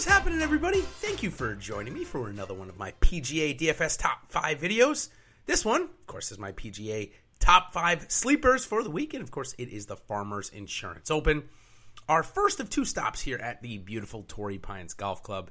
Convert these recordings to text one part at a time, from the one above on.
is happening, everybody? Thank you for joining me for another one of my PGA DFS top five videos. This one, of course, is my PGA top five sleepers for the weekend. Of course, it is the Farmers Insurance Open. Our first of two stops here at the beautiful Torrey Pines Golf Club.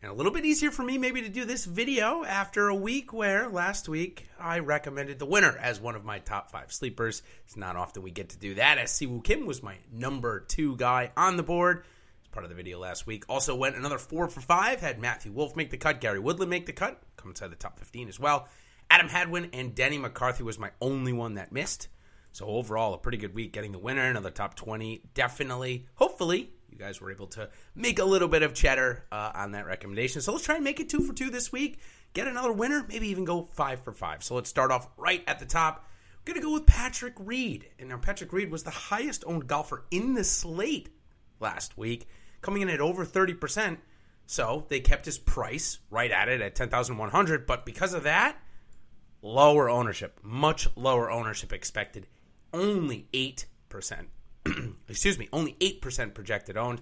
And a little bit easier for me maybe to do this video after a week where last week I recommended the winner as one of my top five sleepers. It's not often we get to do that as Si Woo Kim was my number two guy on the board. Part of the video last week. Also went another four for five. Had Matthew Wolff make the cut, Gary Woodland make the cut, come inside the top 15 as well. Adam Hadwin and Denny McCarthy was my only one that missed. So overall, a pretty good week getting the winner, another top 20. Definitely, hopefully, you guys were able to make a little bit of cheddar uh, on that recommendation. So let's try and make it two for two this week. Get another winner, maybe even go five for five. So let's start off right at the top. We're going to go with Patrick Reed. And now Patrick Reed was the highest owned golfer in the slate last week, coming in at over 30%. So they kept his price right at it at 10,100. But because of that, lower ownership, much lower ownership expected, only 8%. excuse me, only 8% projected owned.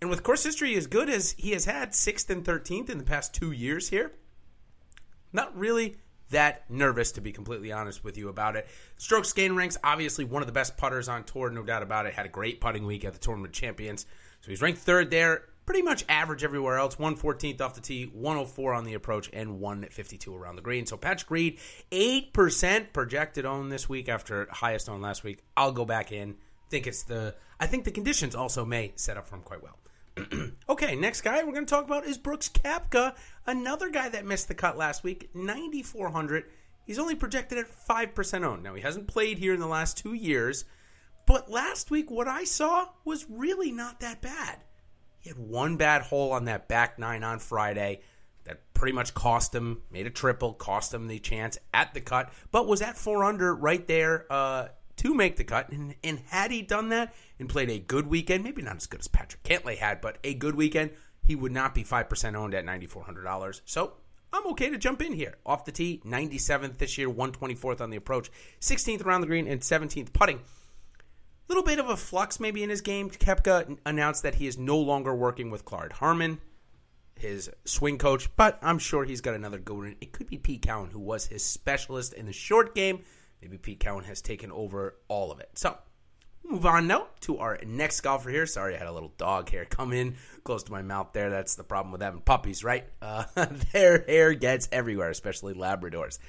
And with course history as good as he has had, 6th and 13th in the past two years here, not really that nervous, to be completely honest with you about it. Strokes gain ranks, obviously one of the best putters on tour, no doubt about it. Had a great putting week at the Tournament Champions. So he's ranked third there, pretty much average everywhere else. 114th off the tee, 104 on the approach, and 152 around the green. So Patrick Reed, 8% projected own this week after highest own last week. I'll go back in think it's the I think the conditions also may set up for him quite well. okay, next guy we're going to talk about is Brooks Koepka, another guy that missed the cut last week, 9400. He's only projected at 5% owned. Now he hasn't played here in the last 2 years, but last week what I saw was really not that bad. He had one bad hole on that back 9 on Friday that pretty much cost him, made a triple, cost him the chance at the cut, but was at 4 under right there uh, to make the cut. And, and had he done that and played a good weekend, maybe not as good as Patrick Cantlay had, but a good weekend, he would not be 5% owned at $9,400. So I'm okay to jump in here. Off the tee, 97th this year, 124th on the approach, 16th around the green, and 17th putting. Little bit of a flux maybe in his game. Koepka announced that he is no longer working with Claude Harmon, his swing coach, but I'm sure he's got another one. It could be Pete Cowan, who was his specialist in the short game. Maybe Pete Cowan has taken over all of it. So, move on now to our next golfer here. Sorry, I had a little dog hair come in close to my mouth there. That's the problem with having puppies, right? Uh, their hair gets everywhere, especially Labradors.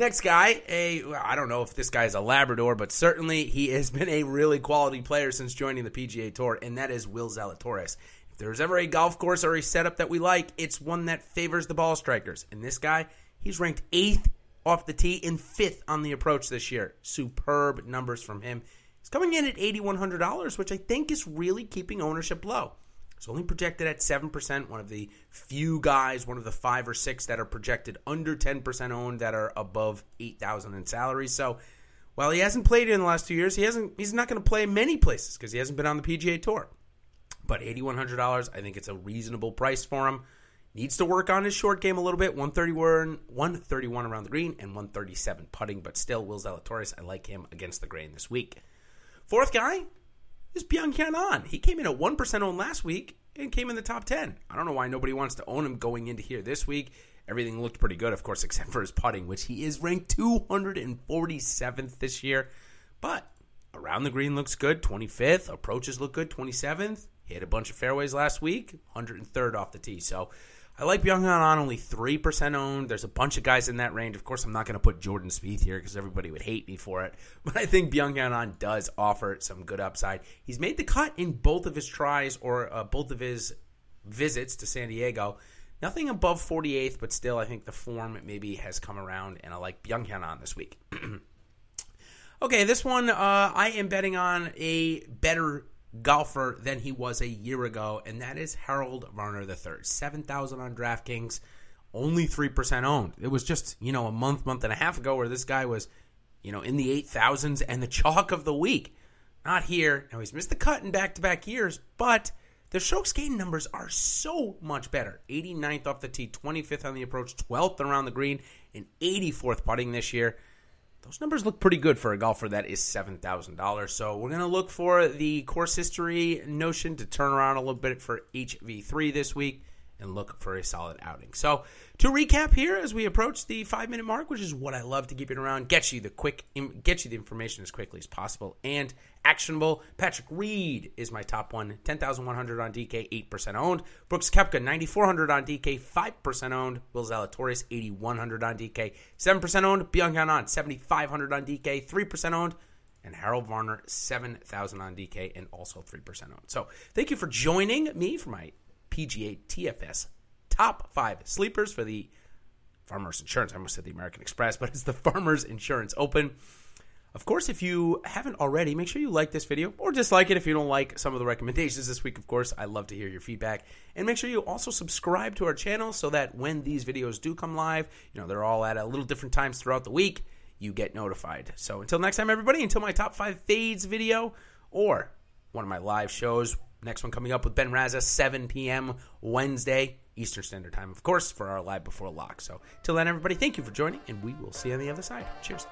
Next guy, a I don't know if this guy is a Labrador, but certainly he has been a really quality player since joining the PGA Tour, and that is Will Zalatoris. If there's ever a golf course or a setup that we like, it's one that favors the ball strikers. And this guy, he's ranked eighth off the tee and fifth on the approach this year. Superb numbers from him. He's coming in at $8,100, which I think is really keeping ownership low. It's only projected at 7%, one of the few guys, one of the five or six that are projected under 10% owned that are above 8,000 in salary. So while he hasn't played in the last two years, he hasn't he's not going to play many places because he hasn't been on the PGA Tour. But $8,100, I think it's a reasonable price for him. Needs to work on his short game a little bit. 131, 131 around the green and 137 putting, but still, Will Zalatoris, I like him against the grain this week. Fourth guy is Byeong Hun An. He came in at 1% owned last week and came in the top 10. I don't know why nobody wants to own him going into here this week. Everything looked pretty good, of course, except for his putting, which he is ranked 247th this year. But around the green looks good, 25th. Approaches look good, 27th. He had a bunch of fairways last week, 103rd off the tee. So I like Byeong An only 3% owned. There's a bunch of guys in that range. Of course, I'm not going to put Jordan Spieth here because everybody would hate me for it. But I think Byeong An does offer some good upside. He's made the cut in both of his tries or uh, both of his visits to San Diego. Nothing above 48th, but still, I think the form maybe has come around, and I like Byeong An this week. okay, this one uh, I am betting on a better golfer than he was a year ago, and that is Harold Varner III. 7,000 on DraftKings, only 3% owned. It was just, you know, a month, month and a half ago where this guy was, you know, in the 8,000s and the chalk of the week. Not here. Now, he's missed the cut in back to back years, but the strokes gain numbers are so much better. 89th off the tee, 25th on the approach, 12th around the green, and 84th putting this year those numbers look pretty good for a golfer that is $7,000. So we're going to look for the course history notion to turn around a little bit for HV3 this week. And look for a solid outing. So, to recap here as we approach the five minute mark, which is what I love to keep it around, get you the quick, get you the information as quickly as possible and actionable. Patrick Reed is my top one, 10,100 on DK, 8% owned. Brooks Koepka, 9,400 on DK, 5% owned. Will Zalatoris, 8,100 on DK, 7% owned. Byeong Hun 7,500 on DK, 3% owned and Harold Varner, 7,000 on DK and also 3% owned. So thank you for joining me for my PGA DFS top five sleepers for the Farmers Insurance. I almost said the American Express, but it's the Farmers Insurance Open. Of course, if you haven't already, make sure you like this video or dislike it if you don't like some of the recommendations this week. Of course, I love to hear your feedback. And make sure you also subscribe to our channel so that when these videos do come live, you know, they're all at a little different times throughout the week, you get notified. So until next time, everybody, until my top five fades video or one of my live shows, next one coming up with Ben Raza, 7 p.m. Wednesday, Eastern Standard Time, of course, for our live before lock. So till then, everybody, thank you for joining, and we will see you on the other side. Cheers.